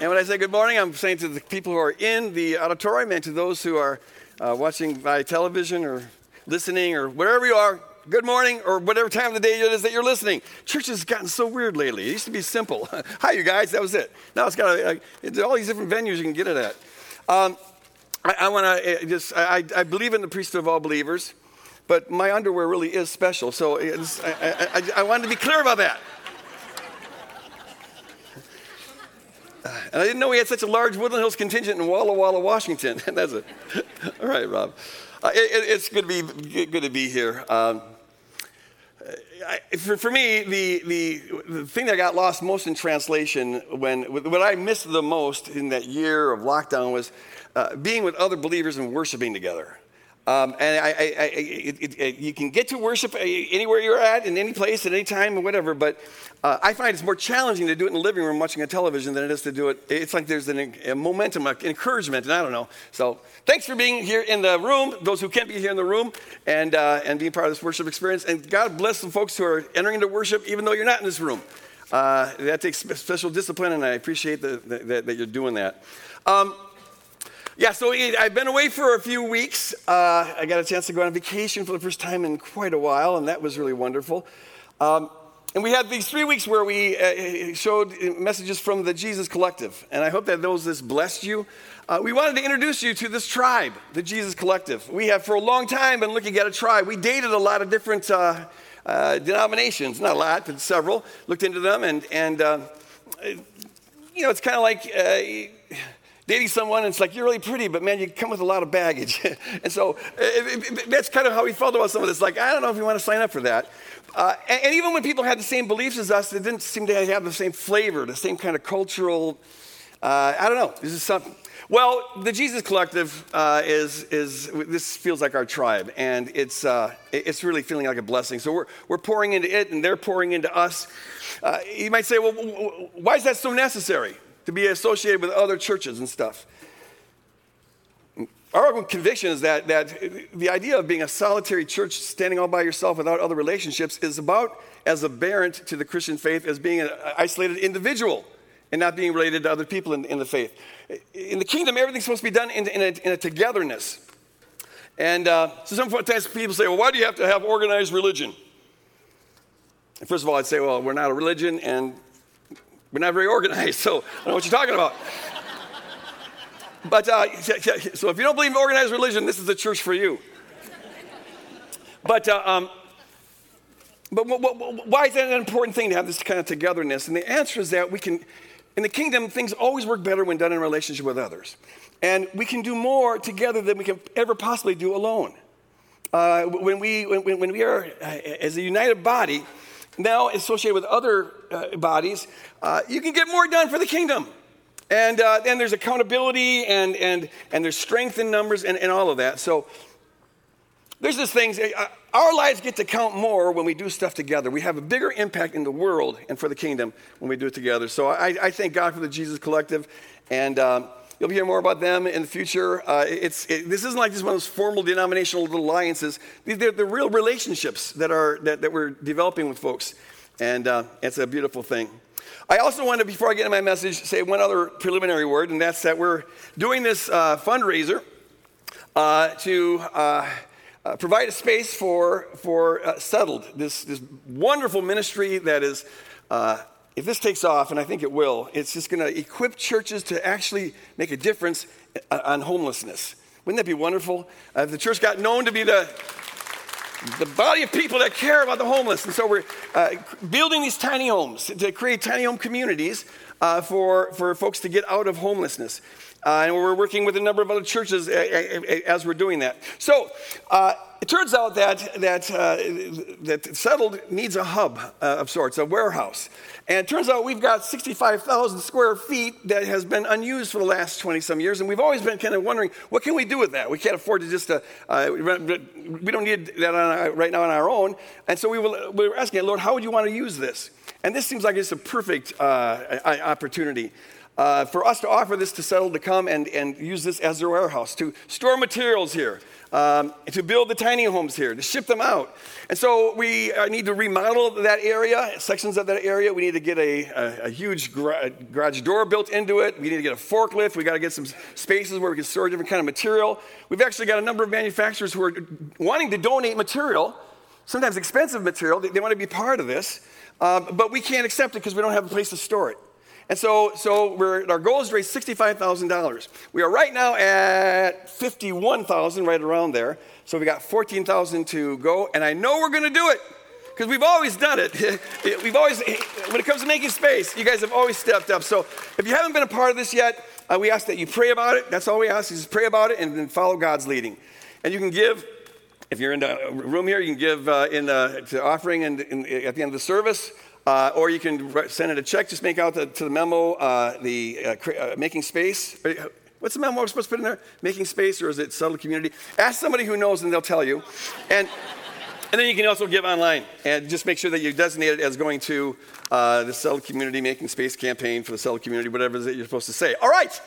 And when I say good morning, I'm saying to the people who are in the auditorium and to those who are uh, watching by television or listening or wherever you are, good morning or whatever time of the day it is that you're listening. Church has gotten so weird lately. It used to be simple. Hi, you guys, that was it. Now it's got a, a, all these different venues you can get it at. Um, I, I want to just, I, I believe in the priesthood of all believers, but my underwear really is special. So I, I, I wanted to be clear about that. And I didn't know we had such a large Woodland Hills contingent in Walla Walla, Washington. That's it. All right, Rob. Uh, it, it's good to be good to be here. Um, I, for, for, me, the, the, the thing that got lost most in translation, when what I missed the most in that year of lockdown was uh, being with other believers and worshiping together. Um, and I, I, it, it, you can get to worship anywhere you're at, in any place, at any time, or whatever. But uh, I find it's more challenging to do it in the living room watching a television than it is to do it. It's like there's an, a momentum, an encouragement, and I don't know. So thanks for being here in the room, those who can't be here in the room, and, uh, and being part of this worship experience. And God bless the folks who are entering into worship, even though you're not in this room. Uh, that takes special discipline, and I appreciate the, the, the, that you're doing that. Um, yeah, so I've been away for a few weeks. Uh, I got a chance to go on vacation for the first time in quite a while, and that was really wonderful. Um, and we had these three weeks where we uh, showed messages from the Jesus Collective, and I hope that those this blessed you. Uh, we wanted to introduce you to this tribe, the Jesus Collective. We have for a long time been looking at a tribe. We dated a lot of different uh, uh denominations, not a lot, but several. Looked into them, and and uh, you know, it's kind of like uh, dating someone, and it's like, you're really pretty, but man, you come with a lot of baggage. and so it, it, that's kind of how we felt about some of this. Like, I don't know if we want to sign up for that. Uh, and, and, even when people had the same beliefs as us, they didn't seem to have the same flavor, the same kind of cultural, uh, I don't know, this is something. Well, the Jesus Collective uh, is, is, this feels like our tribe, and it's, uh, it's really feeling like a blessing. So we're, we're pouring into it, and they're pouring into us. Uh, you might say, well, why is that so necessary? To be associated with other churches and stuff. Our conviction is that, that the idea of being a solitary church standing all by yourself without other relationships is about as aberrant to the Christian faith as being an isolated individual and not being related to other people in, in the faith. In the kingdom, everything's supposed to be done in, in, a, in a, togetherness. And uh, so sometimes people say, well, why do you have to have organized religion? First of all, I'd say, well, we're not a religion, and we're not very organized, so I don't know what you're talking about. But uh, so if you don't believe in organized religion, this is the church for you. But uh, um, but why is that an important thing to have this kind of togetherness? And the answer is that we can, in the kingdom, things always work better when done in relationship with others, and we can do more together than we can ever possibly do alone. Uh, when we when, when we are uh, as a united body, now associated with other uh, bodies, uh, you can get more done for the kingdom. And uh, then there's accountability and, and, and there's strength in numbers and, and all of that. So there's this thing, uh, our lives get to count more when we do stuff together. We have a bigger impact in the world and for the kingdom when we do it together. So I, I thank God for the Jesus Collective. And um, You'll hear more about them in the future. Uh, it's, it, this isn't like just one of those formal denominational little alliances. They're, they're real relationships that, are, that, that we're developing with folks. And uh, it's a beautiful thing. I also want to, before I get into my message, say one other preliminary word, and that's that we're doing this uh, fundraiser uh, to uh, uh, provide a space for, for Settled, this, this wonderful ministry that is if this takes off, and I think it will, it's just going to equip churches to actually make a difference uh, on homelessness. Wouldn't that be wonderful? Uh, the church got known to be the, the body of people that care about the homeless. And so we're uh, building these tiny homes to create tiny home communities uh, for, for folks to get out of homelessness. Uh, and we're working with a number of other churches as we're doing that. So uh, it turns out that, that, uh, that Settled needs a hub uh, of sorts, a warehouse. And it turns out we've got 65,000 square feet that has been unused for the last 20 some years. And we've always been kind of wondering, what can we do with that? We can't afford to just, uh, uh, we don't need that our, right now on our own. And so we, we were asking, Lord, how would you want to use this? And this seems like it's a perfect uh, opportunity. Uh, for us to offer this to settle to come and, and use this as their warehouse, to store materials here, um, to build the tiny homes here, to ship them out. And so we uh, need to remodel that area, sections of that area. We need to get a, a, a huge garage door built into it. We need to get a forklift. We got to get some spaces where we can store different kind of material. We've actually got a number of manufacturers who are wanting to donate material, sometimes expensive material. They, they want to be part of this, uh, but we can't accept it because we don't have a place to store it. And so, so our goal is to raise $65,000. We are right now at 51,000, right around there. So we got 14,000 to go, and I know we're going to do it because we've always done it. we've always, when it comes to making space, you guys have always stepped up. So if you haven't been a part of this yet, uh, we ask that you pray about it. That's all we ask is pray about it and then follow God's leading. And you can give. If you're in the room here, you can give uh, in the, offering and at the end of the service. Uh, or you can send it a check, just make out the, to the memo uh, the uh, uh making space. Uh, what's the memo we're supposed to put in there? Making space, or is it settled community? Ask somebody who knows, and they'll tell you. And, and then you can also give online, and just make sure that you designate it as going to uh, the settled community making space campaign for the settled community, whatever it is that you're supposed to say. All right.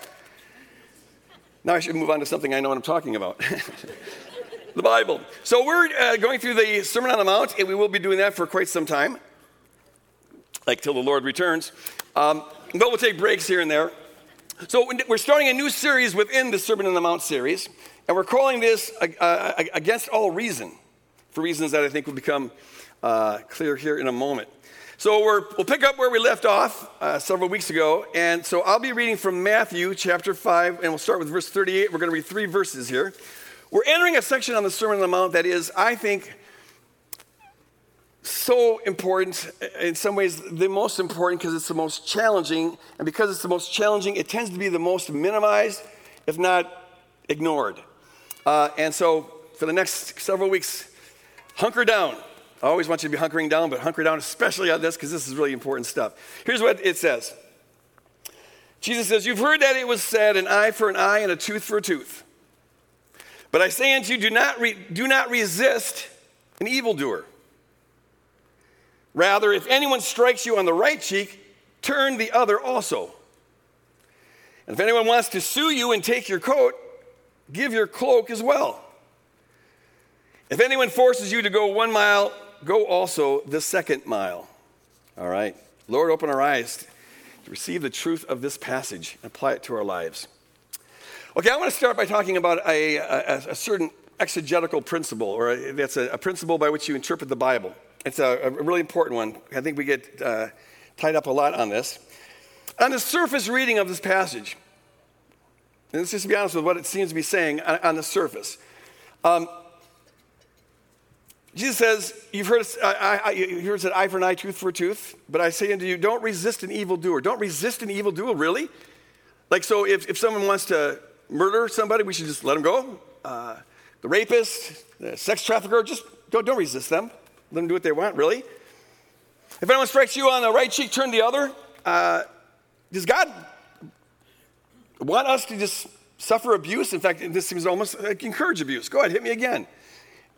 Now I should move on to something I know what I'm talking about. the Bible. So we're going through the Sermon on the Mount, and we will be doing that for quite some time like till the Lord returns. Um, but we'll take breaks here and there. So we're starting a new series within the Sermon on the Mount series, and we're calling this uh, uh, Against All Reason, for reasons that I think will become uh, clear here in a moment. So we will pick up where we left off uh, several weeks ago, and so I'll be reading from Matthew chapter 5, and we'll start with verse 38. We're going to read three verses here. We're entering a section on the Sermon on the Mount that is, I think, so important, in some ways, the most important because it's the most challenging. And because it's the most challenging, it tends to be the most minimized, if not ignored. Uh, and so, for the next several weeks, hunker down. I always want you to be hunkering down, but hunker down, especially on this, because this is really important stuff. Here's what it says Jesus says, You've heard that it was said, an eye for an eye and a tooth for a tooth. But I say unto you, do not, re- do not resist an evildoer. Rather, if anyone strikes you on the right cheek, turn the other also. And if anyone wants to sue you and take your coat, give your cloak as well. If anyone forces you to go one mile, go also the second mile. All right. Lord, open our eyes to receive the truth of this passage and apply it to our lives. Okay, I want to start by talking about a, a, a certain exegetical principle, or a, that's a, a principle by which you interpret the Bible. It's a, a really important one. I think we get uh, tied up a lot on this. On the surface reading of this passage, and let's just be honest with what it seems to be saying on, on the surface. Um, Jesus says, You've heard, it said eye for an eye, tooth for a tooth, but I say unto you, don't resist an evildoer. Don't resist an evildoer, really? Like, so if, if someone wants to murder somebody, we should just let them go? Uh, the rapist, the sex trafficker, just don't, don't resist them. Let them do what they want, really. If anyone strikes you on the right cheek, turn the other. Uh, does God want us to just suffer abuse? In fact, this seems almost like encourage abuse. Go ahead, hit me again.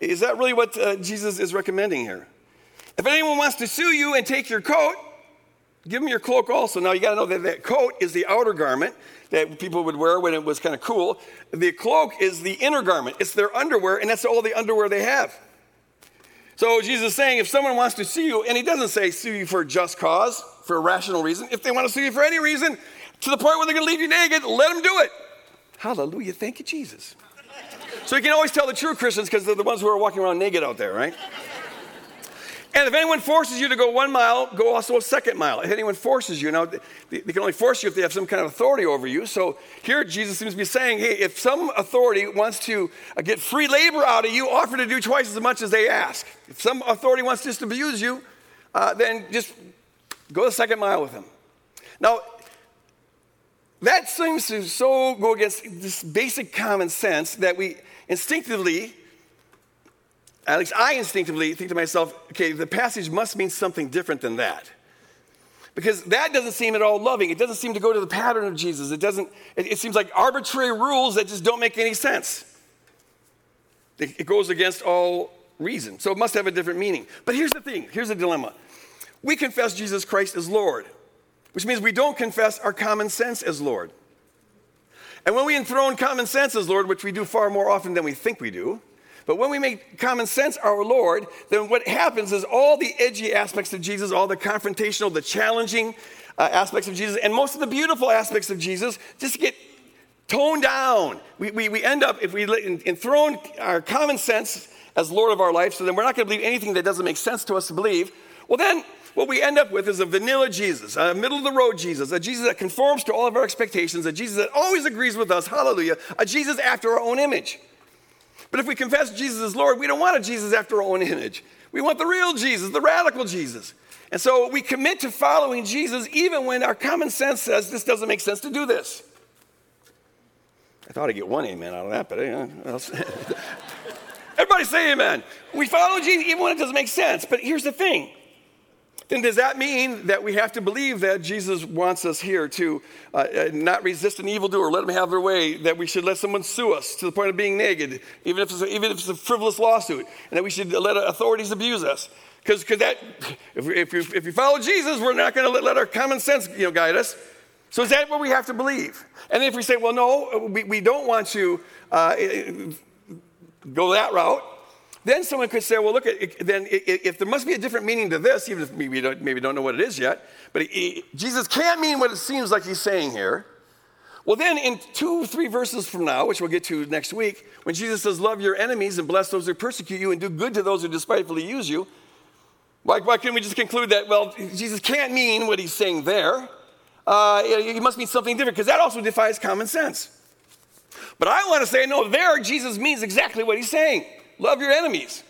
Is that really what uh, Jesus is recommending here? If anyone wants to sue you and take your coat, give them your cloak also. Now you got to know that that coat is the outer garment that people would wear when it was kind of cool. The cloak is the inner garment. It's their underwear, and that's all the underwear they have. So Jesus is saying if someone wants to sue you, and he doesn't say sue you for a just cause, for a rational reason, if they want to sue you for any reason, to the point where they're going to leave you naked, let them do it. Hallelujah. Thank you, Jesus. So you can always tell the true Christians because they're the ones who are walking around naked out there, right? And if anyone forces you to go one mile, go also a second mile. If anyone forces you, now they can only force you if they have some kind of authority over you. So here Jesus seems to be saying, hey, if some authority wants to uh, get free labor out of you, offer to do twice as much as they ask. If some authority wants to just abuse you, uh, then just go the second mile with them. Now, that seems to so go against this basic common sense that we instinctively at least I instinctively think to myself, okay, the passage must mean something different than that. Because that doesn't seem at all loving. It doesn't seem to go to the pattern of Jesus. It doesn't, it, it seems like arbitrary rules that just don't make any sense. It, it goes against all reason. So it must have a different meaning. But here's the thing here's the dilemma. We confess Jesus Christ as Lord. which means we don't confess our common sense as Lord. And when we enthrone common sense as Lord, which we do far more often than we think we do, but when we make common sense our Lord, then what happens is all the edgy aspects of Jesus, all the confrontational, the challenging uh, aspects of Jesus, and most of the beautiful aspects of Jesus just get toned down. We, we, we end up, if we enthrone our common sense as Lord of our life, so then we're not going to believe anything that doesn't make sense to us to believe, well, then what we end up with is a vanilla Jesus, a middle of the road Jesus, a Jesus that conforms to all of our expectations, a Jesus that always agrees with us, hallelujah, a Jesus after our own image. But if we confess Jesus as Lord, we don't want a Jesus after our own image. We want the real Jesus, the radical Jesus. And so we commit to following Jesus even when our common sense says this doesn't make sense to do this. I thought I'd get one amen out of that, but uh, everybody say amen. We follow Jesus even when it doesn't make sense. But here's the thing then does that mean that we have to believe that Jesus wants us here to uh, uh, not resist an evildoer, let them have their way, that we should let someone sue us to the point of being naked, even if it's a, even if it's a frivolous lawsuit, and that we should let authorities abuse us? Because that, if, if, you, if you follow Jesus, we're not going to let, let our common sense you know, guide us. So is that what we have to believe? And if we say, well, no, we, we don't want to uh, go that route, then someone could say, well, look, then if there must be a different meaning to this, even if we don't, maybe don't know what it is yet, but Jesus can't mean what it seems like he's saying here. Well, then in two, three verses from now, which we'll get to next week, when Jesus says, Love your enemies and bless those who persecute you and do good to those who despitefully use you, why, why can't we just conclude that, well, Jesus can't mean what he's saying there? Uh, he must mean something different, because that also defies common sense. But I want to say, no, there Jesus means exactly what he's saying. Love your enemies.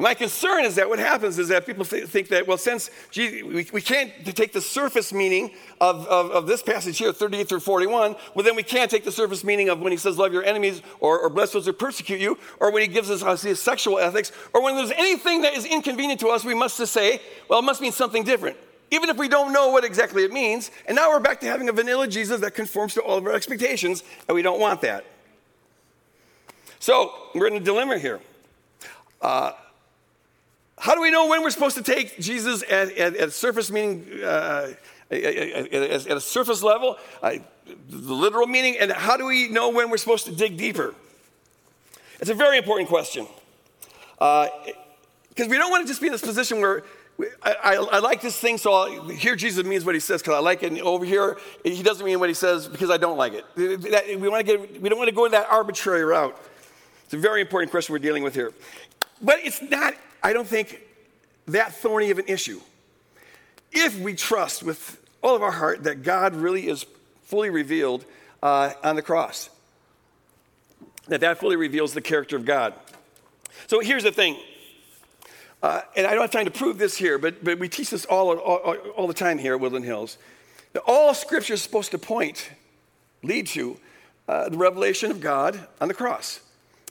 And my concern is that what happens is that people think that, well, since we, we can't take the surface meaning of, of, of, this passage here, 38 through 41, well, then we can't take the surface meaning of when he says, love your enemies, or, or bless those who persecute you, or when he gives us, us his sexual ethics, or when there's anything that is inconvenient to us, we must just say, well, it must mean something different. Even if we don't know what exactly it means. And now we're back to having a vanilla Jesus that conforms to all of our expectations, and we don't want that. So we're in a dilemma here. Uh, how do we know when we're supposed to take Jesus at, at, at surface meaning, uh, at, at, a surface level, uh, the literal meaning, and how do we know when we're supposed to dig deeper? It's a very important question. Because uh, we don't want to just be in this position where I, I, I, like this thing, so I'll, here Jesus means what he says because I like it. And over here, he doesn't mean what he says because I don't like it. That, we, want to get, we don't want to go in that arbitrary route. It's a very important question we're dealing with here. But it's not, I don't think, that thorny of an issue. If we trust with all of our heart that God really is fully revealed uh, on the cross, that that fully reveals the character of God. So here's the thing, uh, and I don't have time to prove this here, but, but we teach this all, all, all the time here at Woodland Hills. That all Scripture is supposed to point, lead to, uh, the revelation of God on the cross.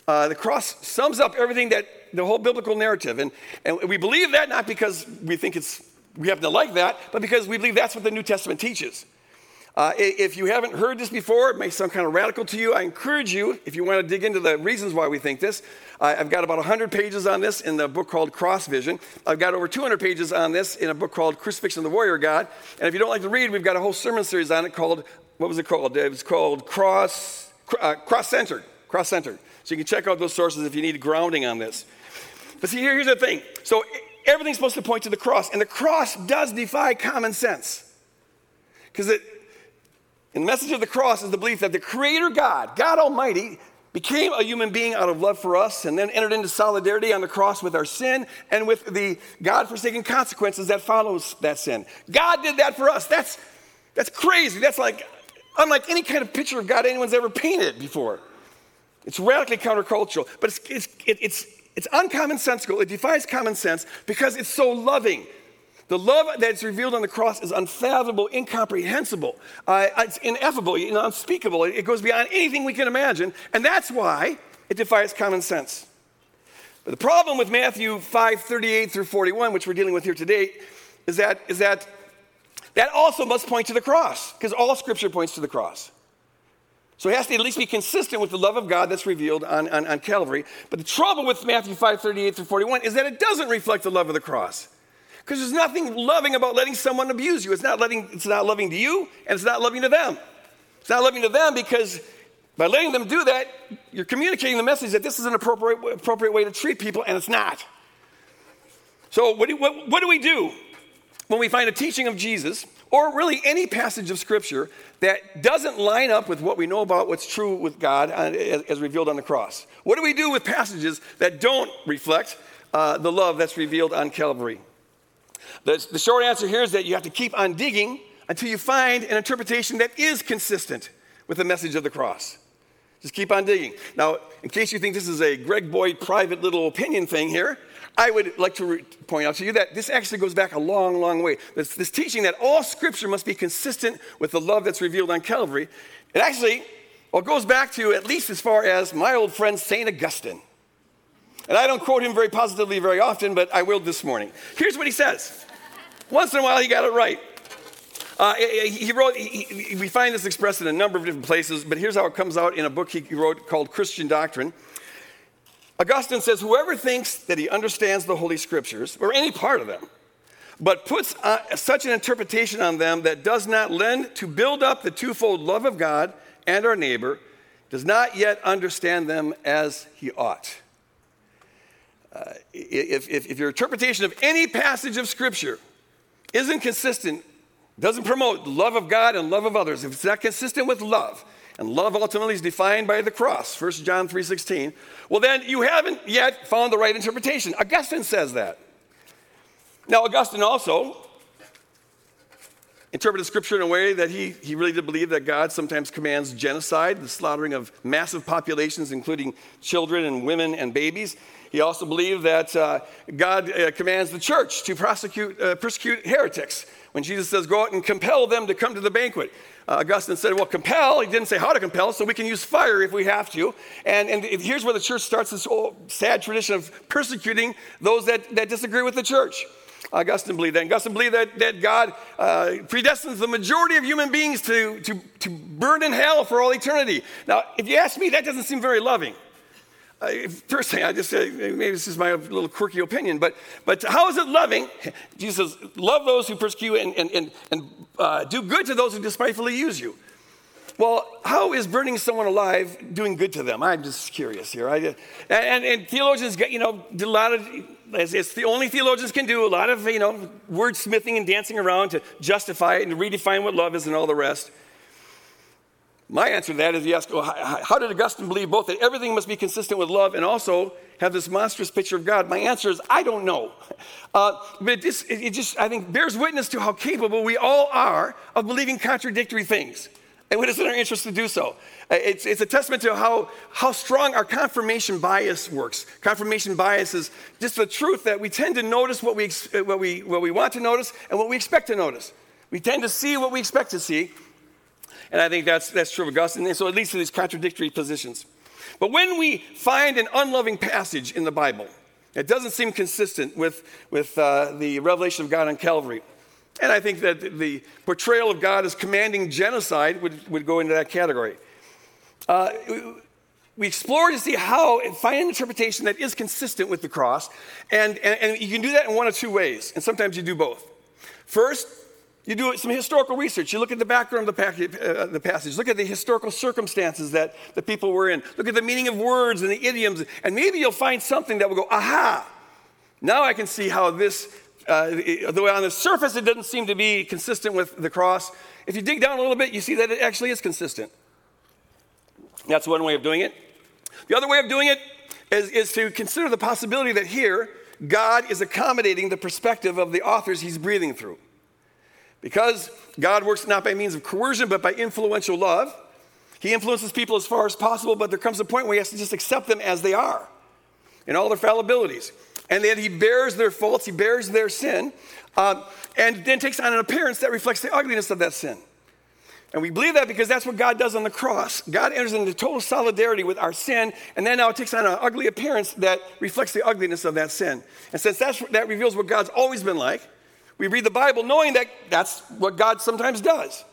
Uh, the cross sums up everything that the whole biblical narrative. And, and we believe that not because we think it's, we happen to like that, but because we believe that's what the New Testament teaches. Uh, if you haven't heard this before, it may sound kind of radical to you. I encourage you, if you want to dig into the reasons why we think this, uh, I've got about 100 pages on this in the book called Cross Vision. I've got over 200 pages on this in a book called Crucifixion of the Warrior God. And if you don't like to read, we've got a whole sermon series on it called, what was it called? It was called Cross, uh, Cross Centered. Cross Centered. So you can check out those sources if you need grounding on this. But see, here's the thing. So everything's supposed to point to the cross, and the cross does defy common sense. Because it, the message of the cross is the belief that the Creator God, God Almighty, became a human being out of love for us and then entered into solidarity on the cross with our sin and with the God forsaken consequences that follows that sin. God did that for us. That's, that's crazy. That's like unlike any kind of picture of God anyone's ever painted before. It's radically countercultural, but it's, it's, it, it's, it's uncommonsensical. It defies common sense because it's so loving. The love that's revealed on the cross is unfathomable, incomprehensible. Uh, it's ineffable, unspeakable. It goes beyond anything we can imagine, and that's why it defies common sense. But the problem with Matthew 5 38 through 41, which we're dealing with here today, is that, is that that also must point to the cross, because all scripture points to the cross. So it has to at least be consistent with the love of God that's revealed on, on, on Calvary. But the trouble with Matthew 5 38 through 41 is that it doesn't reflect the love of the cross. Because there's nothing loving about letting someone abuse you. It's not, letting, it's not loving to you, and it's not loving to them. It's not loving to them because by letting them do that, you're communicating the message that this is an appropriate, appropriate way to treat people, and it's not. So, what do, what, what do we do when we find a teaching of Jesus, or really any passage of Scripture, that doesn't line up with what we know about what's true with God as revealed on the cross? What do we do with passages that don't reflect uh, the love that's revealed on Calvary? The, the short answer here is that you have to keep on digging until you find an interpretation that is consistent with the message of the cross. Just keep on digging. Now, in case you think this is a Greg Boyd private little opinion thing here, I would like to re- point out to you that this actually goes back a long, long way. This, this teaching that all scripture must be consistent with the love that's revealed on Calvary, it actually well, goes back to at least as far as my old friend St. Augustine. And I don't quote him very positively very often, but I will this morning. Here's what he says. Once in a while, he got it right. Uh, he wrote, he, we find this expressed in a number of different places, but here's how it comes out in a book he wrote called Christian Doctrine. Augustine says, Whoever thinks that he understands the Holy Scriptures, or any part of them, but puts uh, such an interpretation on them that does not lend to build up the twofold love of God and our neighbor, does not yet understand them as he ought. Uh, if, if, if your interpretation of any passage of Scripture isn't consistent, doesn't promote love of God and love of others, if it's not consistent with love, and love ultimately is defined by the cross, 1 John 3:16, well then you haven't yet found the right interpretation. Augustine says that. Now Augustine also interpreted scripture in a way that he, he really did believe that God sometimes commands genocide, the slaughtering of massive populations, including children and women and babies. He also believed that uh, God uh, commands the church to prosecute, uh, persecute heretics. When Jesus says, go out and compel them to come to the banquet. Uh, Augustine said, well, compel. He didn't say how to compel, so we can use fire if we have to. And, and here's where the church starts this old sad tradition of persecuting those that, that disagree with the church. Augustine believed that. Augustine believed that, that God uh, predestines the majority of human beings to, to, to burn in hell for all eternity. Now, if you ask me, that doesn't seem very loving. Personally, I just maybe this is my little quirky opinion, but, but how is it loving? Jesus says, love those who persecute and, and, and, and uh, do good to those who despitefully use you. Well, how is burning someone alive doing good to them? I'm just curious here. I, and, and, and theologians get, you know, a lot of, as it's the only theologians can do, a lot of, you know, wordsmithing and dancing around to justify it and redefine what love is and all the rest. My answer to that is yes. How did Augustine believe both that everything must be consistent with love and also have this monstrous picture of God? My answer is I don't know. Uh, but it just, it just, I think, bears witness to how capable we all are of believing contradictory things. And it is in our interest to do so. Uh, it's, it's a testament to how, how strong our confirmation bias works. Confirmation bias is just the truth that we tend to notice what we, what we, what we want to notice and what we expect to notice. We tend to see what we expect to see and I think that's, that's true of Augustine. And so it leads to these contradictory positions. But when we find an unloving passage in the Bible, it doesn't seem consistent with, with uh, the revelation of God on Calvary. And I think that the portrayal of God as commanding genocide would, would go into that category. Uh, we explore to see how, and find an interpretation that is consistent with the cross. And, and, and you can do that in one of two ways, and sometimes you do both. First, you do some historical research. You look at the background of the, uh, the, passage. Look at the historical circumstances that the people were in. Look at the meaning of words and the idioms. And maybe you'll find something that will go, aha, now I can see how this, uh, though on the surface it doesn't seem to be consistent with the cross, if you dig down a little bit, you see that it actually is consistent. That's one way of doing it. The other way of doing it is, is to consider the possibility that here, God is accommodating the perspective of the authors he's breathing through. Because God works not by means of coercion, but by influential love. He influences people as far as possible, but there comes a point where he has to just accept them as they are in all their fallibilities. And then he bears their faults, he bears their sin, um, and then takes on an appearance that reflects the ugliness of that sin. And we believe that because that's what God does on the cross. God enters into total solidarity with our sin, and then now it takes on an ugly appearance that reflects the ugliness of that sin. And since that reveals what God's always been like, we read the Bible knowing that that's what God sometimes does.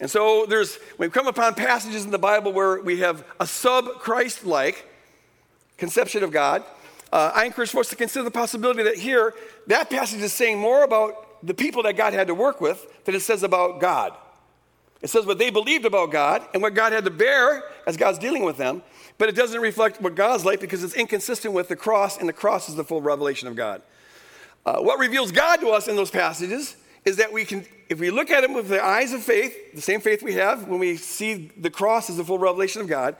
And so there's, we come upon passages in the Bible where we have a sub Christ like conception of God. uh, I encourage folks to consider the possibility that here, that passage is saying more about the people that God had to work with than it says about God. It says what they believed about God and what God had to bear as God's dealing with them, but it doesn't reflect what God's like because it's inconsistent with the cross, and the cross is the full revelation of God. Uh, what reveals God to us in those passages is that we can, if we look at him with the eyes of faith, the same faith we have when we see the cross as the full revelation of God,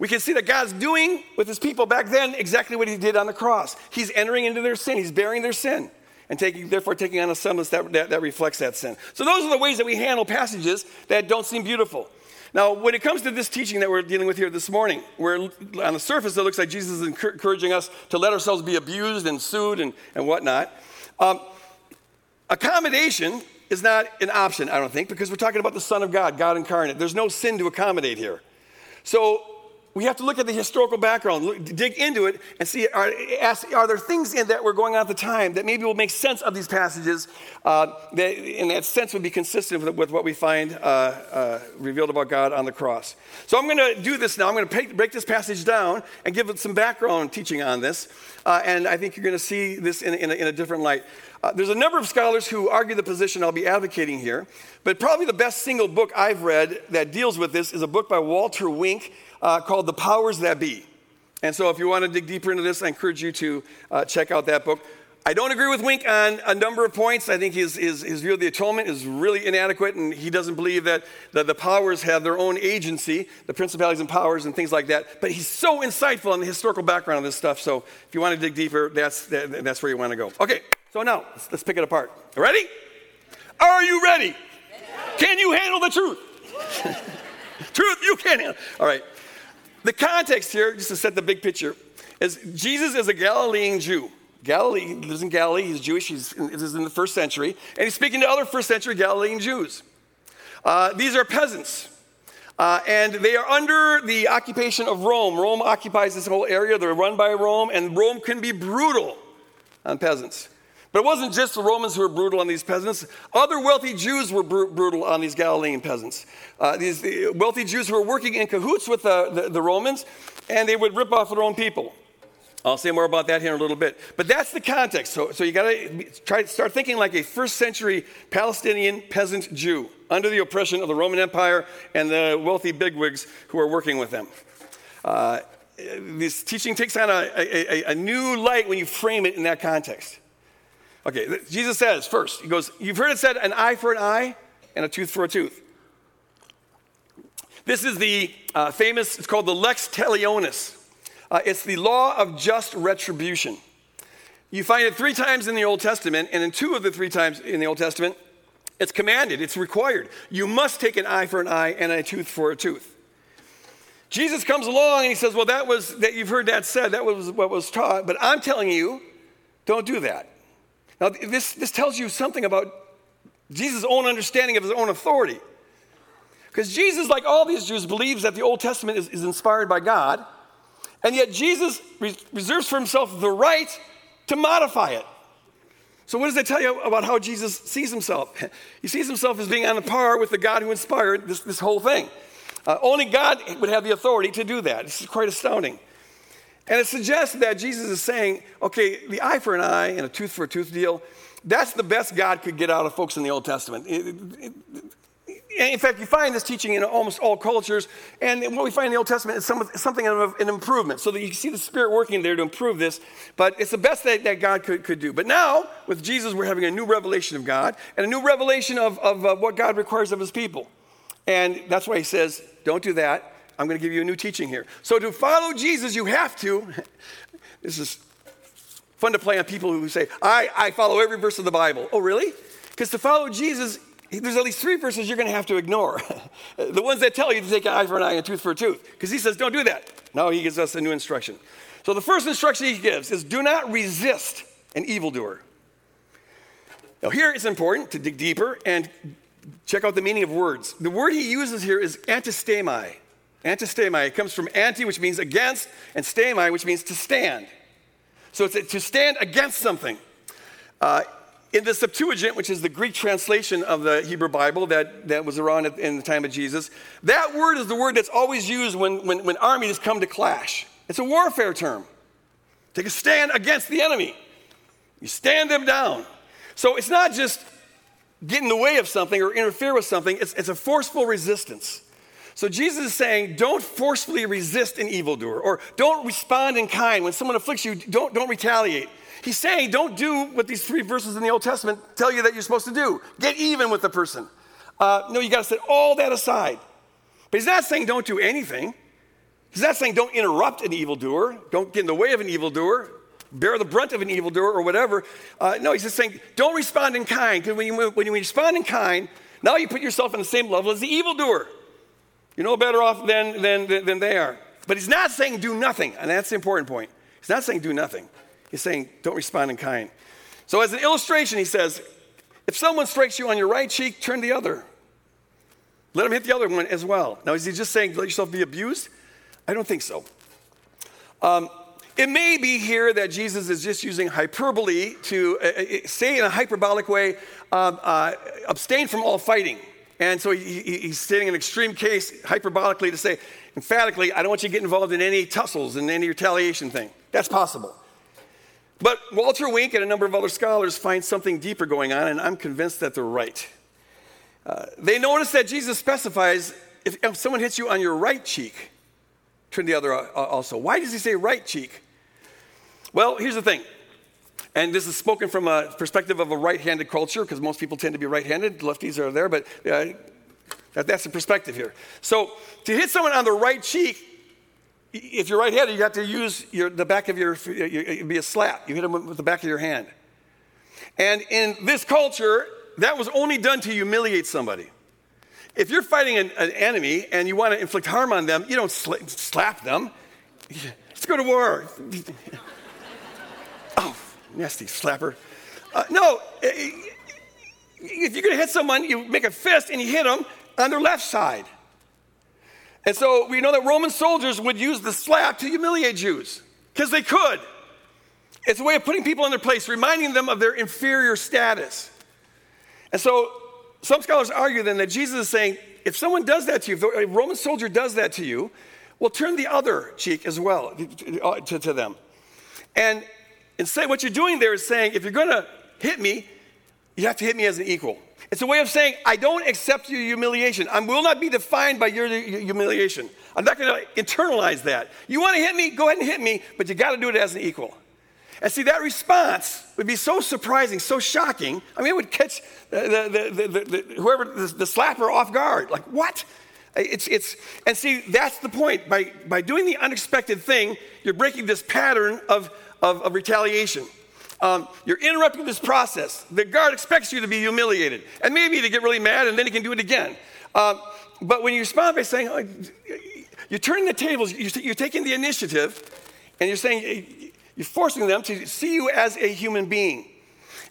we can see that God's doing with his people back then exactly what he did on the cross. He's entering into their sin, he's bearing their sin, and taking, therefore taking on a semblance that, that, that reflects that sin. So, those are the ways that we handle passages that don't seem beautiful. Now, when it comes to this teaching that we're dealing with here this morning, where on the surface it looks like Jesus is encouraging us to let ourselves be abused and sued and, and whatnot. Um, Accommodation is not an option, I don't think, because we're talking about the Son of God, God incarnate. There's no sin to accommodate here. So we have to look at the historical background, look, dig into it, and see are, ask, are there things in that were going on at the time that maybe will make sense of these passages uh, that, in that sense, would be consistent with, with what we find uh, uh, revealed about God on the cross. So I'm going to do this now. I'm going to break this passage down and give it some background teaching on this. Uh, and I think you're going to see this in, in, a, in a different light. Uh, there's a number of scholars who argue the position I'll be advocating here, but probably the best single book I've read that deals with this is a book by Walter Wink uh, called The Powers That Be. And so, if you want to dig deeper into this, I encourage you to uh, check out that book. I don't agree with Wink on a number of points. I think his, his, his view of the atonement is really inadequate, and he doesn't believe that, that the powers have their own agency, the principalities and powers and things like that. But he's so insightful on the historical background of this stuff. So if you want to dig deeper, that's, that, that's where you want to go. Okay, so now, let's, let's pick it apart. Ready? Are you ready? Can you handle the truth? truth, you can handle. All right. The context here, just to set the big picture, is Jesus is a Galilean Jew. Galilee, lives in Galilee, he's Jewish, he's, this is in the first century, and he's speaking to other first century Galilean Jews. Uh, these are peasants. Uh, and they are under the occupation of Rome. Rome occupies this whole area. They're run by Rome, and Rome can be brutal on peasants. But it wasn't just the Romans who were brutal on these peasants. Other wealthy Jews were br- brutal on these Galilean peasants. Uh, these the wealthy Jews who were working in cahoots with the, the, the Romans, and they would rip off their own people. I'll say more about that here in a little bit. But that's the context. So, so you got to try start thinking like a first century Palestinian peasant Jew under the oppression of the Roman Empire and the wealthy bigwigs who are working with them. Uh, this teaching takes on a, a, a, new light when you frame it in that context. Okay, Jesus says first, He goes, You've heard it said, an eye for an eye and a tooth for a tooth. This is the uh, famous, it's called the lex talionis. Uh, it's the law of just retribution. You find it three times in the Old Testament, and in two of the three times in the Old Testament, it's commanded, it's required. You must take an eye for an eye and a tooth for a tooth. Jesus comes along and he says, Well, that was that you've heard that said, that was what was taught, but I'm telling you, don't do that. Now, this, this tells you something about Jesus' own understanding of his own authority. Because Jesus, like all these Jews, believes that the Old Testament is, is inspired by God, and yet Jesus re- reserves for himself the right to modify it. So, what does that tell you about how Jesus sees himself? He sees himself as being on a par with the God who inspired this, this whole thing. Uh, only God would have the authority to do that. This is quite astounding. And it suggests that Jesus is saying, okay, the eye for an eye and a tooth for a tooth deal, that's the best God could get out of folks in the Old Testament. It, it, in fact, you find this teaching in almost all cultures, and what we find in the Old Testament is some, something of an improvement, so that you can see the Spirit working there to improve this. But it's the best that, that God could, could do. But now, with Jesus, we're having a new revelation of God and a new revelation of, of uh, what God requires of his people. And that's why he says, don't do that. I'm going to give you a new teaching here. So, to follow Jesus, you have to. This is fun to play on people who say, I, I follow every verse of the Bible. Oh, really? Because to follow Jesus, there's at least three verses you're going to have to ignore. the ones that tell you to take an eye for an eye and a tooth for a tooth. Because he says, don't do that. Now he gives us a new instruction. So, the first instruction he gives is do not resist an evildoer. Now, here it's important to dig deeper and check out the meaning of words. The word he uses here is antistemi. Antistemi. It comes from anti, which means against, and stemi, which means to stand. So it's to stand against something. Uh, in the Septuagint, which is the Greek translation of the Hebrew Bible that, that was around in the time of Jesus, that word is the word that's always used when, when, when armies come to clash. It's a warfare term. Take a stand against the enemy. You stand them down. So it's not just get in the way of something or interfere with something, it's, it's a forceful resistance. So Jesus is saying, don't forcefully resist an evildoer, or don't respond in kind. When someone afflicts you, don't, don't retaliate. He's saying, don't do what these three verses in the Old Testament tell you that you're supposed to do. Get even with the person. Uh, no, you got to set all that aside. But he's not saying don't do anything. He's not saying don't interrupt an evildoer, don't get in the way of an evildoer, bear the brunt of an evildoer or whatever. Uh, no, he's just saying don't respond in kind. Because when you, when you respond in kind, now you put yourself on the same level as the evildoer. You're no better off than, than, than they are. But he's not saying do nothing, and that's the important point. He's not saying do nothing. He's saying don't respond in kind. So, as an illustration, he says, if someone strikes you on your right cheek, turn the other. Let him hit the other one as well. Now, is he just saying let yourself be abused? I don't think so. Um, it may be here that Jesus is just using hyperbole to uh, uh say in a hyperbolic way, um, uh, abstain from all fighting. And so he, he's stating an extreme case hyperbolically to say, emphatically, I don't want you to get involved in any tussles and any retaliation thing. That's possible. But Walter Wink and a number of other scholars find something deeper going on, and I'm convinced that they're right. Uh, they notice that Jesus specifies if, if, someone hits you on your right cheek, turn the other uh, also. Why does he say right cheek? Well, here's the thing and this is spoken from a perspective of a right handed culture, because most people tend to be right handed. Lefties are there, but uh, that, that's the perspective here. So to hit someone on the right cheek, if you're right handed, you have to use your, the back of your, it'd be a slap. You hit them with the back of your hand. And in this culture, that was only done to humiliate somebody. If you're fighting an, an enemy and you want to inflict harm on them, you don't sl- slap them. Let's go to war. nasty slapper. Uh, no, if you're going to hit someone, you make a fist and you hit them on their left side. And so we know that Roman soldiers would use the slap to humiliate Jews because they could. It's a way of putting people in their place, reminding them of their inferior status. And so some scholars argue then that Jesus is saying if someone does that to you, if a Roman soldier does that to you, well, turn the other cheek as well to, to them. And and say what you're doing there is saying, if you're going to hit me, you have to hit me as an equal. It's a way of saying, I don't accept your humiliation. I will not be defined by your humiliation. I'm not going to internalize that. You want to hit me? Go ahead and hit me, but you got to do it as an equal. And see, that response would be so surprising, so shocking. I mean, it would catch the, the, the, the whoever, the, slapper off guard. Like, what? It's, it's, and see, that's the point. By, by doing the unexpected thing, you're breaking this pattern of, of, of retaliation. Um, you're interrupting this process. The guard expects you to be humiliated and maybe to get really mad and then he can do it again. Um, but when you respond by saying, oh, you're turning the tables, you're taking the initiative and you're saying, you're forcing them to see you as a human being.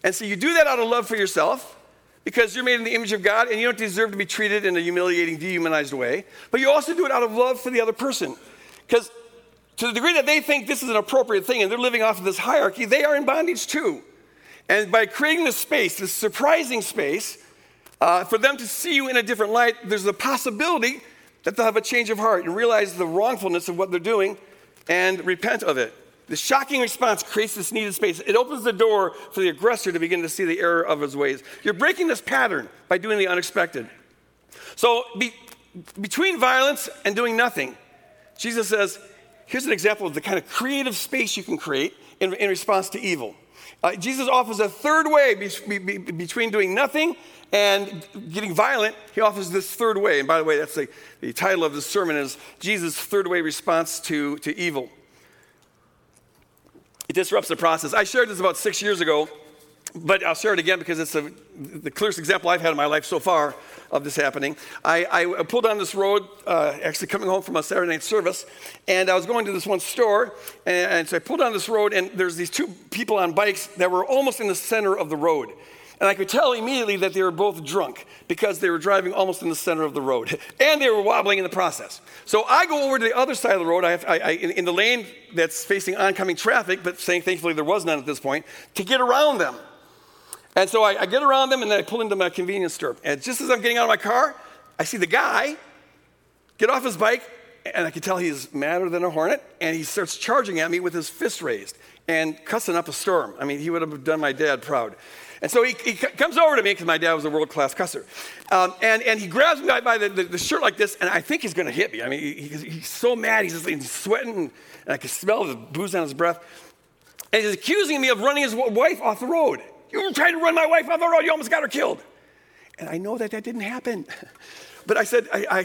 And so you do that out of love for yourself because you're made in the image of God and you don't deserve to be treated in a humiliating, dehumanized way. But you also do it out of love for the other person. Because to the degree that they think this is an appropriate thing and they're living off of this hierarchy, they are in bondage too. And by creating this space, this surprising space, uh, for them to see you in a different light, there's a possibility that they'll have a change of heart and realize the wrongfulness of what they're doing and repent of it. The shocking response creates this needed space. It opens the door for the aggressor to begin to see the error of his ways. You're breaking this pattern by doing the unexpected. So, be, between violence and doing nothing, Jesus says, Here's an example of the kind of creative space you can create in, in response to evil. Uh, Jesus offers a third way be, be, between doing nothing and getting violent. He offers this third way. And by the way, that's the, the title of this sermon is Jesus' third way response to, to evil. It disrupts the process. I shared this about six years ago but I'll share it again because it's a, the clearest example I've had in my life so far of this happening. I, I pulled down this road, uh, actually coming home from a Saturday night service, and I was going to this one store, and, and so I pulled down this road, and there's these two people on bikes that were almost in the center of the road. And I could tell immediately that they were both drunk because they were driving almost in the center of the road. And they were wobbling in the process. So I go over to the other side of the road, I have, I, I, in, in the lane that's facing oncoming traffic, but saying thankfully there was none at this point, to get around them. And so I, I, get around them and then I pull into my convenience store. And just as I'm getting out of my car, I see the guy get off his bike and I can tell he's madder than a hornet, and he starts charging at me with his fist raised and cussing up a storm. I mean, he would have done my dad proud. And so he, he comes over to me because my dad was a world class cusser. Um, and, and he grabs me by, the, the, the, shirt like this, and I think he's going to hit me. I mean, he, he's so mad. He's, just, he's sweating, and I can smell the booze on his breath. And he's accusing me of running his wife off the road. You were trying to run my wife off the road. You almost got her killed. And I know that that didn't happen. But I said, I, I,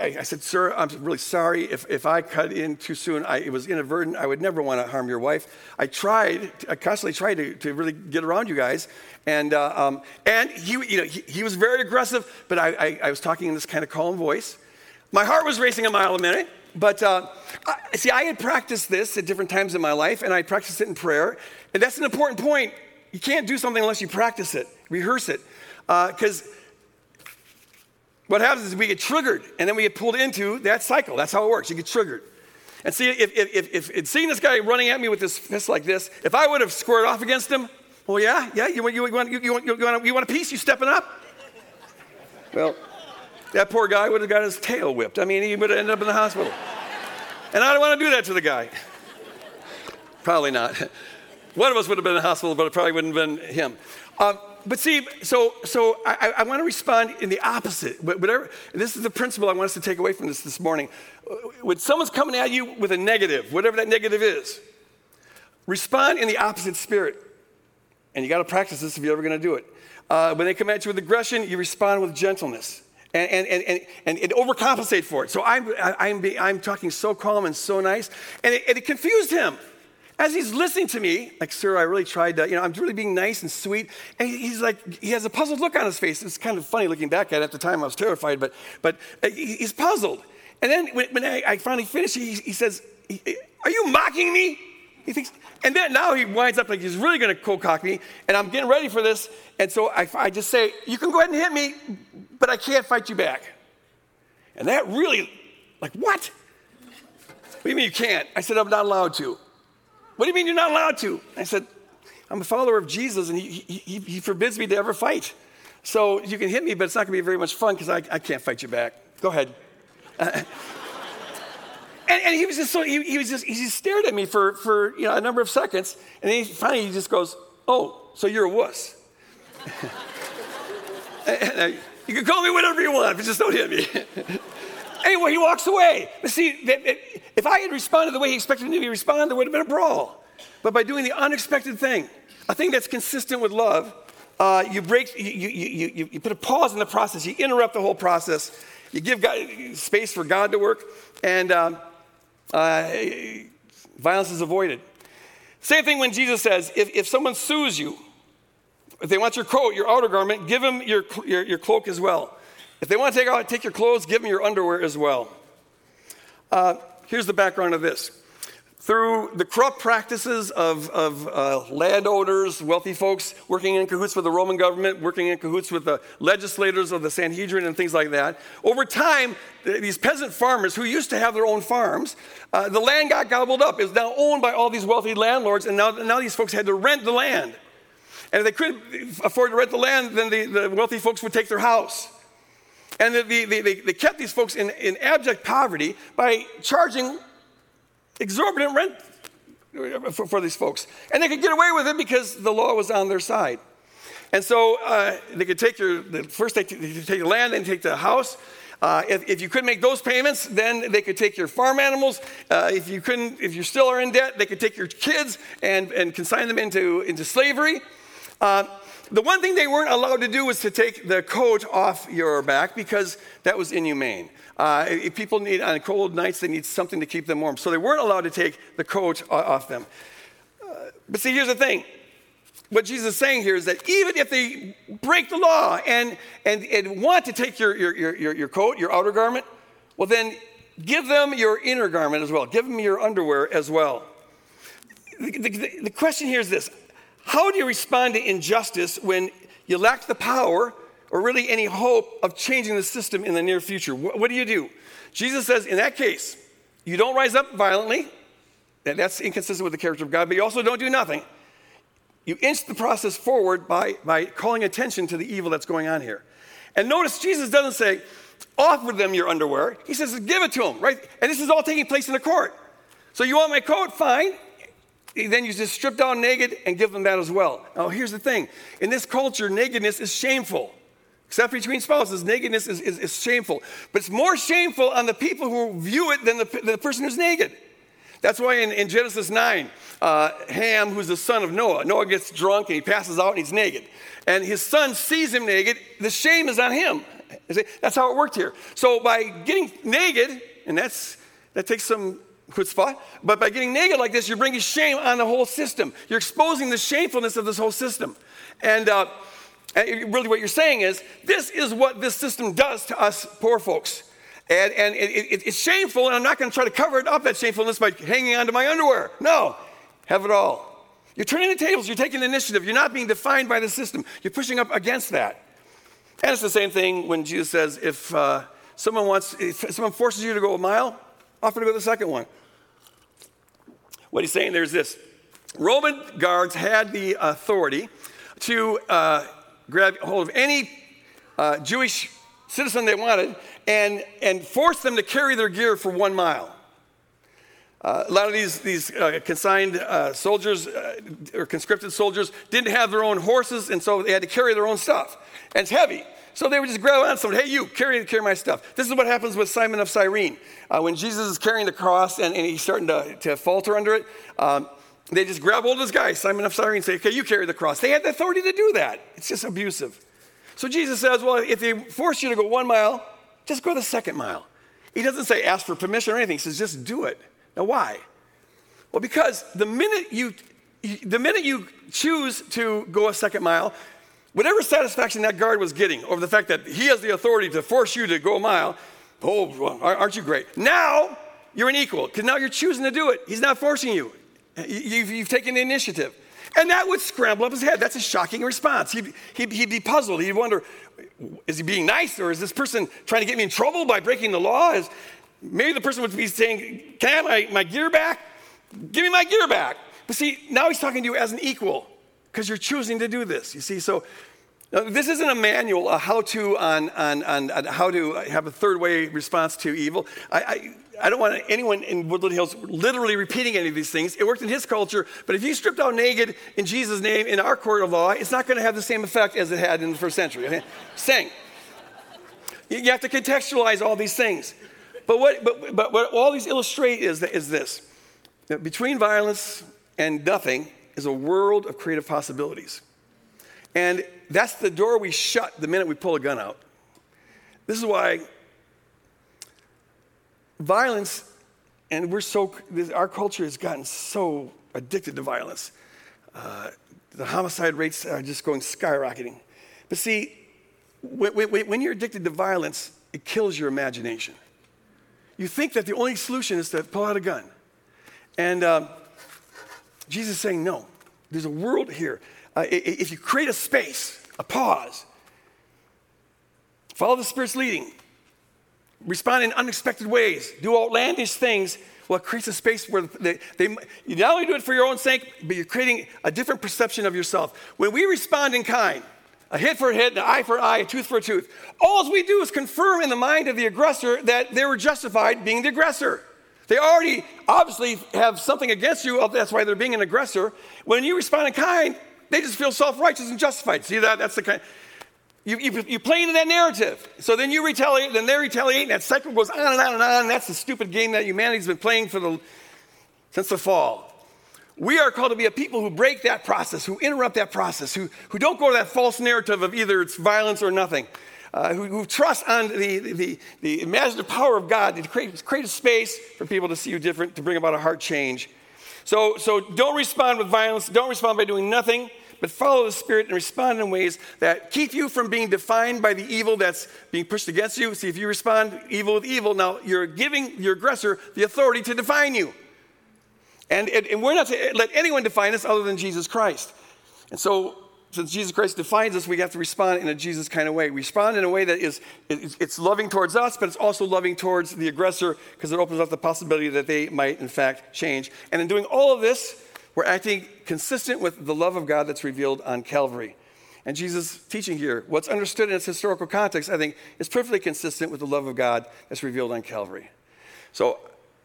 I, I, said, sir, I'm really sorry if, if I cut in too soon. I, it was inadvertent. I would never want to harm your wife. I tried, I constantly tried to, to really get around you guys. And, uh, um, and he, you know, he, he, was very aggressive, but I, I, was talking in this kind of calm voice. My heart was racing a mile a minute. But uh, see, I had practiced this at different times in my life, and I practiced it in prayer. And that's an important point. You can't do something unless you practice it, rehearse it. Because uh, what happens is we get triggered and then we get pulled into that cycle. That's how it works. You get triggered. And see, if, if, if, if seeing this guy running at me with his fist like this, if I would have squared off against him, well, yeah, yeah, you, you, you, want, you, you, want, you, want, you want a piece? You stepping up? Well, that poor guy would have got his tail whipped. I mean, he would have ended up in the hospital. And I don't want to do that to the guy. Probably not. One of us would have been in the hospital, but it probably wouldn't have been him. Um, but see, so, so I, I want to respond in the opposite. Whatever, this is the principle I want us to take away from this this morning. When someone's coming at you with a negative, whatever that negative is, respond in the opposite spirit. And you got to practice this if you're ever going to do it. Uh, when they come at you with aggression, you respond with gentleness. And, and, and, and, and, and overcompensate for it. So I'm, I'm, I'm talking so calm and so nice. And it, and it confused him as he's listening to me, like, sir, I really tried to, you know, I'm really being nice and sweet. And he's like, he has a puzzled look on his face. It's kind of funny looking back at it. At the time, I was terrified, but, but uh, he's puzzled. And then when, when I, I, finally finish, he, he says, Are you mocking me? He thinks, and then now he winds up like he's really going to cold cock me, and I'm getting ready for this. And so I, I just say, You can go ahead and hit me, but I can't fight you back. And that really, like, what? What do you mean you can't? I said, I'm not allowed to. What do you mean you're not allowed to? I said, I'm a follower of Jesus and he, he, he forbids me to ever fight. So you can hit me, but it's not going to be very much fun because I, I can't fight you back. Go ahead. Uh, and, and, he was just so, he, he, was just, he just stared at me for, for you know, a number of seconds. And then he, finally he just goes, Oh, so you're a wuss. you can call me whatever you want, but just don't hit me. Anyway, he walks away. See, if I had responded the way he expected me to respond, there would have been a brawl. But by doing the unexpected thing, a thing that's consistent with love, uh, you break, you, you, you, you, put a pause in the process. You interrupt the whole process. You give God, space for God to work, and um, uh, violence is avoided. Same thing when Jesus says, if, if someone sues you, if they want your coat, your outer garment, give them your, your, your cloak as well. If they want to take, take your clothes, give them your underwear as well. Uh, here's the background of this. Through the corrupt practices of, of uh, landowners, wealthy folks working in cahoots with the Roman government, working in cahoots with the legislators of the Sanhedrin and things like that, over time, these peasant farmers who used to have their own farms, uh, the land got gobbled up. It was now owned by all these wealthy landlords, and now, now these folks had to rent the land. And if they couldn't afford to rent the land, then the, the wealthy folks would take their house. And they, they, they kept these folks in, in abject poverty by charging exorbitant rent for, for, these folks. And they could get away with it because the law was on their side. And so uh, they could take your, first they, they take the land, then take the house. Uh, if, if, you couldn't make those payments, then they could take your farm animals. Uh, if you couldn't, if you still are in debt, they could take your kids and, and consign them into, into slavery. Uh, the one thing they weren't allowed to do was to take the coat off your back because that was inhumane. Uh, if people need, on cold nights, they need something to keep them warm. So they weren't allowed to take the coat off them. Uh, but see, here's the thing. What Jesus is saying here is that even if they break the law and, and, and want to take your, your, your, your coat, your outer garment, well, then give them your inner garment as well. Give them your underwear as well. The, the, the question here is this how do you respond to injustice when you lack the power or really any hope of changing the system in the near future? What, what do you do? Jesus says, in that case, you don't rise up violently. That's inconsistent with the character of God, but you also don't do nothing. You inch the process forward by, by calling attention to the evil that's going on here. And notice Jesus doesn't say, offer them your underwear. He says, give it to them, right? And this is all taking place in the court. So you want my coat? Fine. Then you just strip down naked and give them that as well. Now, here's the thing in this culture, nakedness is shameful. Except between spouses, nakedness is, is, is shameful. But it's more shameful on the people who view it than the, the person who's naked. That's why in, in Genesis 9, uh, Ham, who's the son of Noah, Noah gets drunk and he passes out and he's naked. And his son sees him naked, the shame is on him. That's how it worked here. So by getting naked, and that's that takes some chutzpah, but by getting naked like this, you're bringing shame on the whole system. You're exposing the shamefulness of this whole system. And uh, really, what you're saying is, this is what this system does to us poor folks. And, and it, it, it's shameful, and I'm not going to try to cover it up, that shamefulness, by hanging onto my underwear. No, have it all. You're turning the tables, you're taking initiative, you're not being defined by the system, you're pushing up against that. And it's the same thing when Jesus says, if uh, someone wants, if someone forces you to go a mile, offer to go the second one. What he's saying there is this Roman guards had the authority to uh, grab hold of any uh, Jewish citizen they wanted and, and force them to carry their gear for one mile. Uh, a lot of these, these uh, consigned uh, soldiers uh, or conscripted soldiers didn't have their own horses, and so they had to carry their own stuff. And it's heavy. So they would just grab on someone, hey, you, carry, carry my stuff. This is what happens with Simon of Cyrene. Uh, when Jesus is carrying the cross and, and he's starting to, to falter under it, um, they just grab hold of this guy, Simon of Cyrene, and say, okay, you carry the cross. They had the authority to do that. It's just abusive. So Jesus says, well, if they force you to go one mile, just go the second mile. He doesn't say ask for permission or anything. He says just do it. Now, why? Well, because the minute you, the minute you choose to go a second mile, whatever satisfaction that guard was getting over the fact that he has the authority to force you to go a mile, oh, aren't you great? Now you're an equal because now you're choosing to do it. He's not forcing uh, you. You've, you've taken the initiative. And that would scramble up his head. That's a shocking response. He'd, he'd, he'd, be puzzled. He'd wonder, is he being nice or is this person trying to get me in trouble by breaking the law? Is, maybe the person would be saying, Can I have my, my gear back? Give me my gear back. But see, now he's talking to you as an equal because you're choosing to do this. You see, so uh, this isn't a manual, a how to on, on, on, on, how to have a third way response to evil. I, I, I don't want anyone in Woodland Hills literally repeating any of these things. It worked in his culture, but if you stripped out naked in Jesus' name in our court of law, it's not going to have the same effect as it had in the first century. Okay? Saying. You have to contextualize all these things. But what, but, but what all these illustrate is, is this between violence and nothing is a world of creative possibilities. And that's the door we shut the minute we pull a gun out. This is why violence, and we're so, our culture has gotten so addicted to violence. Uh, the homicide rates are just going skyrocketing. But see, when, when, when, you're addicted to violence, it kills your imagination. You think that the only solution is to pull out a gun. And um, Jesus is saying, no, there's a world here. Uh, if you create a space, a pause, follow the Spirit's leading, respond in unexpected ways, do outlandish things, well, it creates a space where they, they, you not only do it for your own sake, but you're creating a different perception of yourself. When we respond in kind, a hit for a hit, an eye for an eye, a tooth for a tooth, all we do is confirm in the mind of the aggressor that they were justified being the aggressor. They already obviously have something against you, that's why they're being an aggressor. When you respond in kind, they just feel self righteous and justified. See that? That's the kind. You, you, you play into that narrative. So then you retaliate, then they retaliate, and that cycle goes on and on and on. And that's the stupid game that humanity's been playing for the, since the fall. We are called to be a people who break that process, who interrupt that process, who, who don't go to that false narrative of either it's violence or nothing, uh, who, who, trust on the, the, the, imaginative power of God to create, create a space for people to see you different, to bring about a heart change. So, so don't respond with violence, don't respond by doing nothing but follow the Spirit and respond in ways that keep you from being defined by the evil that's being pushed against you. See, if you respond evil with evil, now you're giving your aggressor the authority to define you. And, and, and we're not to let anyone define us other than Jesus Christ. And so, since Jesus Christ defines us, we have to respond in a Jesus kind of way. Respond in a way that is it's loving towards us, but it's also loving towards the aggressor because it opens up the possibility that they might, in fact, change. And in doing all of this, we're acting consistent with the love of God that's revealed on Calvary. And Jesus' teaching here, what's understood in its historical context, I think, is perfectly consistent with the love of God that's revealed on Calvary. So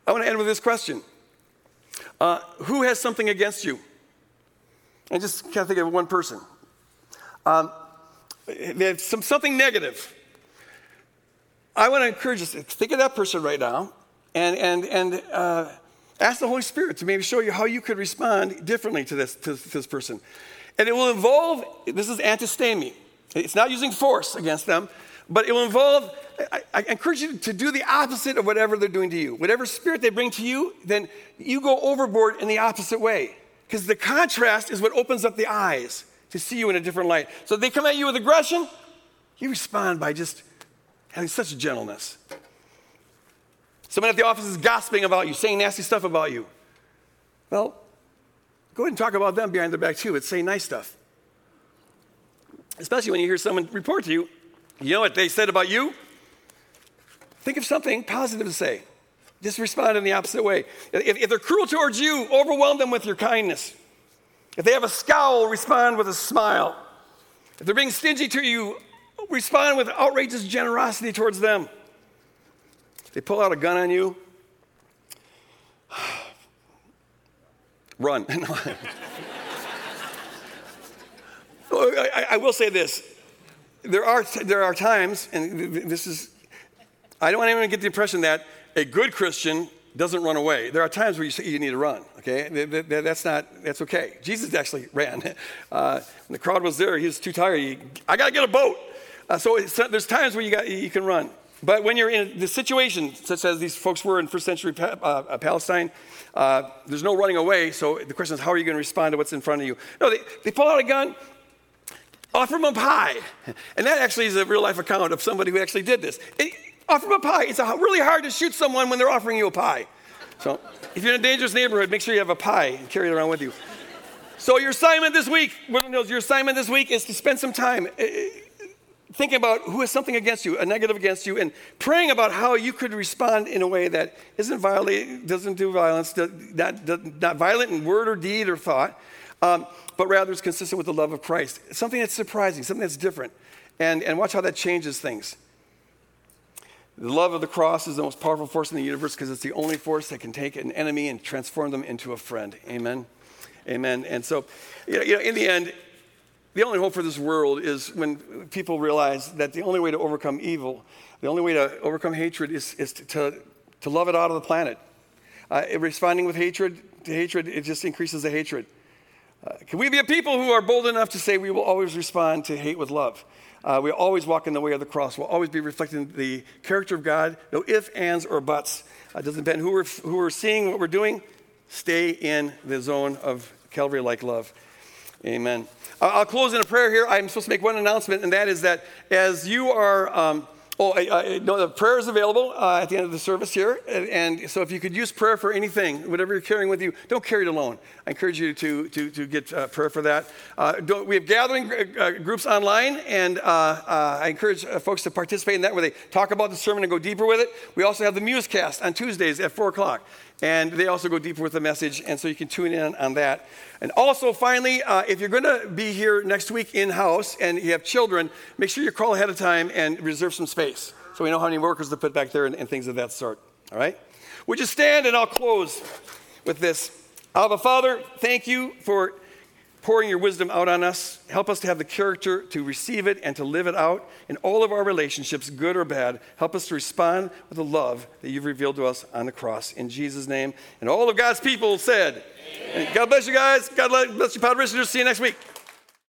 I want to end with this question uh, Who has something against you? And just of think of one person. Um, some, something negative. I want to encourage us to think of that person right now and, and, and uh, ask the Holy Spirit to maybe show you how you could respond differently to this, to this person. And it will involve, this is anthistemi. It's not using force against them, but it will involve, I, I, encourage you to do the opposite of whatever they're doing to you. Whatever spirit they bring to you, then you go overboard in the opposite way. Because the contrast is what opens up the eyes to see you in a different light. So they come at you with aggression, you respond by just having such gentleness. Someone at the office is gossiping about you, saying nasty stuff about you. Well, go ahead and talk about them behind their back too, but say nice stuff. Especially when you hear someone report to you, you know what they said about you? Think of something positive to say. Just respond in the opposite way. If, if they're cruel towards you, overwhelm them with your kindness. If they have a scowl, respond with a smile. If they're being stingy to you, respond with outrageous generosity towards them. If they pull out a gun on you, run. I, I, will say this. There are, there are times, and this is, I don't want anyone to get the impression that a good Christian doesn't run away. There are times where you say you need to run, okay? That's not, that's okay. Jesus actually ran. Uh, when the crowd was there, he was too tired. He, I got to get a boat. Uh, so there's times where you, got, you can run. But when you're in the situation, such as these folks were in first century uh, uh, Palestine, uh, there's no running away. So the question is, how are you going to respond to what's in front of you? No, they, they pull out a gun, offer them a pie. And that actually is a real life account of somebody who actually did this. It, offer them a pie. It's really hard to shoot someone when they're offering you a pie. So if you're in a dangerous neighborhood, make sure you have a pie and carry it around with you. So your assignment this week, your assignment this week is to spend some time eh, eh, thinking about who has something against you, a negative against you, and praying about how you could respond in a way that isn't violent, doesn't do violence, not, not violent in word or deed or thought, um, but rather is consistent with the love of Christ. Something that's surprising, something that's different. And, and watch how that changes things. The love of the cross is the most powerful force in the universe because it's the only force that can take an enemy and transform them into a friend. Amen. Amen. And so, you know, in the end, the only hope for this world is when people realize that the only way to overcome evil, the only way to overcome hatred is, is to, to, love it out of the planet. Uh, responding with hatred to hatred, it just increases the hatred. Uh, can we be a people who are bold enough to say we will always respond to hate with love? Uh, we always walk in the way of the cross. We'll always be reflecting the character of God. No ifs, ands, or buts. Uh, it doesn't depend who we're, who we're seeing, what we're doing. Stay in the zone of Calvary like love. Amen. I'll close in a prayer here. I'm supposed to make one announcement, and that is that as you are. Um, Oh, I, I, no, the prayer is available uh, at the end of the service here. And, and, so if you could use prayer for anything, whatever you're carrying with you, don't carry it alone. I encourage you to, to, to get uh, prayer for that. Uh, we have gathering uh, groups online, and uh, uh, I encourage folks to participate in that where they talk about the sermon and go deeper with it. We also have the Musecast on Tuesdays at 4 o'clock. And they also go deeper with the message, and so you can tune in on that. And also, finally, uh, if you're going to be here next week in house and you have children, make sure you call ahead of time and reserve some space so we know how many workers to put back there and, and things of that sort. All right? Would you stand and I'll close with this. Abba, Father, thank you for pouring your wisdom out on us. Help us to have the character to receive it and to live it out in all of our relationships, good or bad. Help us to respond with the love that you've revealed to us on the cross. In Jesus' name. And all of God's people said, God bless you guys. God bless you, Padre See you next week.